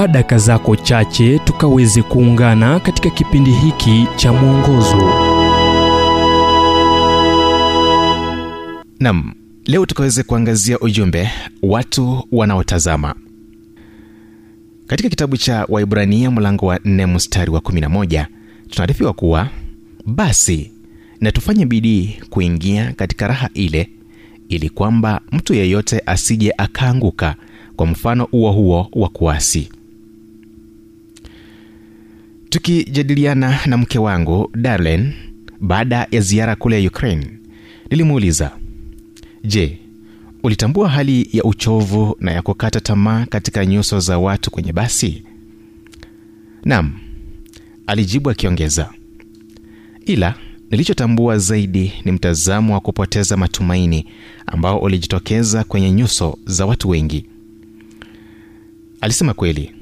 chukua daka zako chache tukaweze kuungana katika kipindi hiki cha mwongozo. Nam leo tukaweze kuangazia ujumbe watu wanaotazama. Katika kitabu cha waibrania mlango wa 4 mstari wa 11 tunaarifiwa kuwa basi na tufanye bidii kuingia katika raha ile ili kwamba mtu yeyote asije akaanguka kwa mfano uo huo wa kuasi tukijadiliana na mke wangu darlen baada ya ziara kule ukraine nilimuuliza je ulitambua hali ya uchovu na ya kukata tamaa katika nyuso za watu kwenye basi? Nam alijibu akiongeza ila nilichotambua zaidi ni mtazamo wa kupoteza matumaini ambao ulijitokeza kwenye nyuso za watu wengi. Alisema kweli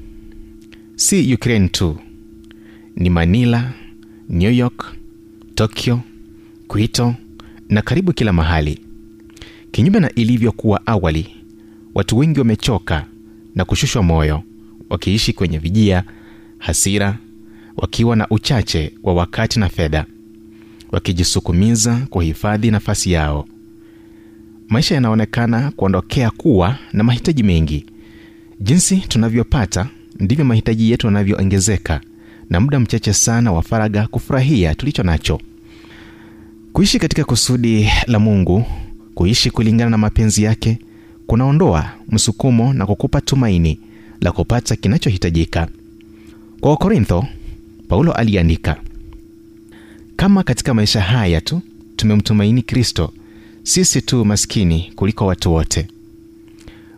si ukraine tu ni manila new york tokyo quito na karibu kila mahali. Kinyume na ilivyokuwa awali watu wengi wamechoka na kushushwa moyo wakiishi kwenye vijia hasira wakiwa na uchache wa wakati na fedha wakijisukumiza kuhifadhi nafasi yao. Maisha yanaonekana kuondokea kuwa na mahitaji mengi. Jinsi tunavyopata ndivyo mahitaji yetu yanavyoongezeka na muda mchache sana wa faraga kufurahia tulicho nacho. Kuishi katika kusudi la mungu kuishi kulingana na mapenzi yake kunaondoa msukumo na kukupa tumaini la kupata kinachohitajika. Kwa wakorintho paulo aliandika kama katika maisha haya tu tumemtumaini kristo sisi tu maskini kuliko watu wote.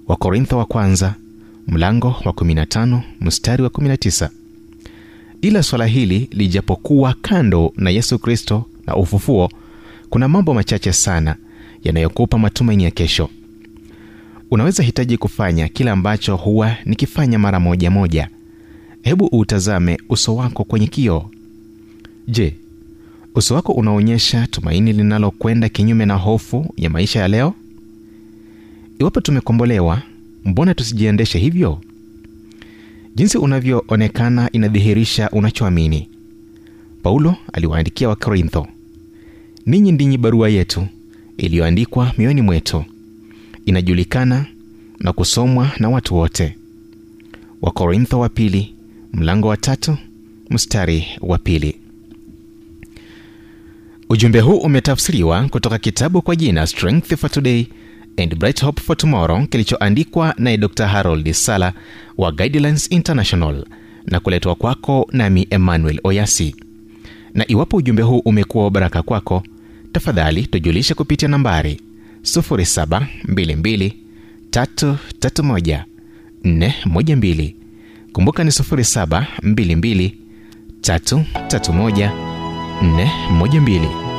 Wakorintho wa kwanza mlango wa 15 mstari wa 19 ila swala hili lijapokuwa kando na yesu kristo na ufufuo kuna mambo machache sana yanayokupa matumaini ya kesho. Unaweza hitaji kufanya kile ambacho huwa nikifanya mara moja moja. Hebu uutazame uso wako kwenye kioo. Je uso wako unaonyesha tumaini linalokwenda kinyume na hofu ya maisha ya leo? Iwapo tumekombolewa mbona tusijiendeshe hivyo jinsi unavyoonekana inadhihirisha unachoamini. Paulo aliwaandikia wakorintho ninyi ndinyi barua yetu iliyoandikwa mioyoni mwetu. Inajulikana na kusomwa na watu wote. Wakorintho wa pili mlango wa tatu mstari wa pili. Ujumbe huu umetafsiriwa kutoka kitabu kwa jina strength for today and bright hope for tomorrow kilichoandikwa naye dr. Harold sala wa guidelines international na kuletwa kwako nami emmanuel oyasi. Na iwapo ujumbe huu umekuwa wa baraka kwako tafadhali tujulishe kupitia nambari 722331412 kumbuka ni 722 331 412